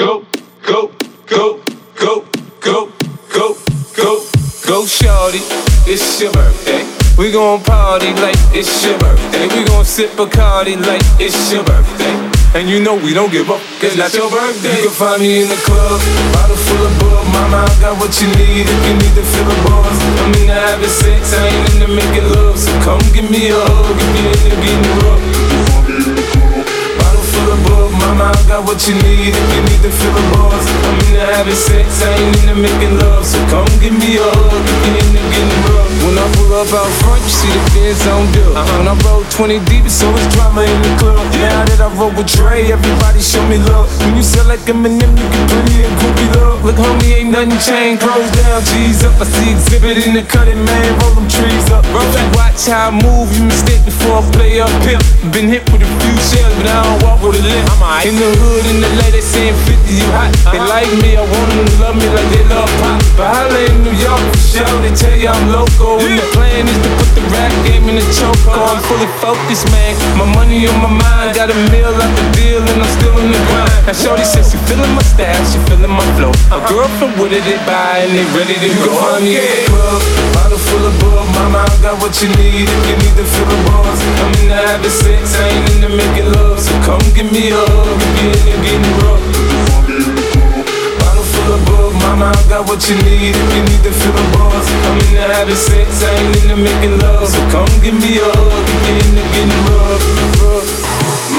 go, go, go, go, go, go, go, go, shorty. It's your birthday. We gon' party like it's your birthday. We gon' sip Bacardi like it's your birthday. And you know we don't give up, cause that's your birthday. You can find me in the club, bottle full of bug. Mama, I got what you need if you need to fill the bars. I'm into having sex, I ain't into making love. So come give me a hug if you're into getting rough. I got what you need if you need to fill the bars. I'm into having sex, I ain't into making love. So come give me a hug if you're into getting rough. When I pull up out front, you see the Benz on dub. Uh-huh. When I roll 20 deep, it's always drama in the club. I roll with Dre, everybody show me love. When you sell like Eminem, you get pretty and groupie love. Look, homie, ain't nothing changed. Close down, G's up. I see Xzibit in the cutting, man. Roll them trees up. Bro, you watch how I move, you mistake before I play up pimp. Been hit with a few shells, but I don't walk with a limp. In the hood, in the late, they saying 50, you hot. They uh-huh. like me, I want them to love me like they love pop. But holla in New York for sure, they tell you I'm local. And the plan is to put the rap game in the choke. I'm fully focused, man. My money on my mind, got a meal Now, Shorty says she feeling my style, she feeling my flow. A uh-huh. girl from Wooded, they buy, and they ready to go. I'm in the club, bottle full of bug. Mama, I got what you need if you need to fill the bars. I'm into having sex, I ain't into making love. So come give me a hug if you're into getting rough. Bottle full of bug, mama, I got what you need if you need to fill the bars. I'm into having sex, I ain't into making love. So come give me a hug if you're into getting rough. rough.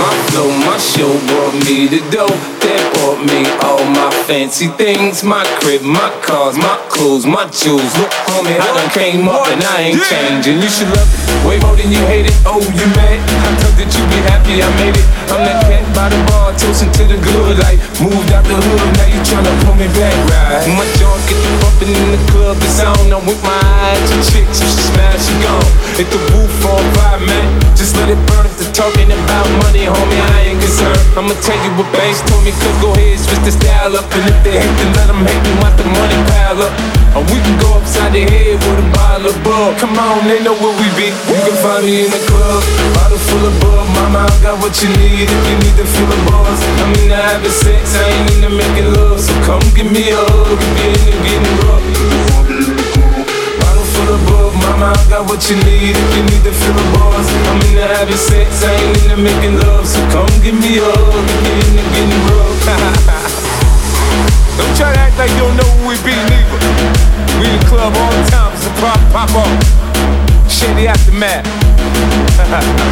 My flow, my show brought me the dough. That bought me all my fancy things. My crib, my cars, my clothes, my jewels. Look, homie, I done came up and I ain't changing. You should love it way more than you hate it. Oh, you mad? I thought that you be happy I made it. I'm that cat by the bar, toasting to the good. Like, moved out the hood, now you tryna pull me back, right? My jaw get the bumping in the club, it's on. I'm with my eyes if she smash, she gone. Hit the talking about money, homie, I ain't concerned. I'ma tell you what banks told me, cause go ahead, switch the style up. And if they hate, then let them hate me, watch the money pile up. Or we can go upside the head with a bottle of bug. Come on, they know where we be. You can find me in the club, bottle full of bug. Mama, I got what you need if you need to feel the buzz. I'm into having sex, I ain't into making got what you need if you need to feel the buzz. I'm into having sex, I ain't into making love. So come give me a hug into getting rough. Don't try to act like you don't know who we be, neither. We in the club all the time, a pop, pop off. Shady aftermath.